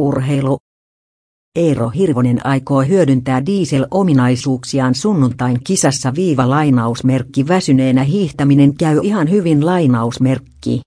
Urheilu. Eero Hirvonen aikoo hyödyntää diesel-ominaisuuksiaan sunnuntain kisassa viiva lainausmerkki väsyneenä hiihtäminen käy ihan hyvin lainausmerkki.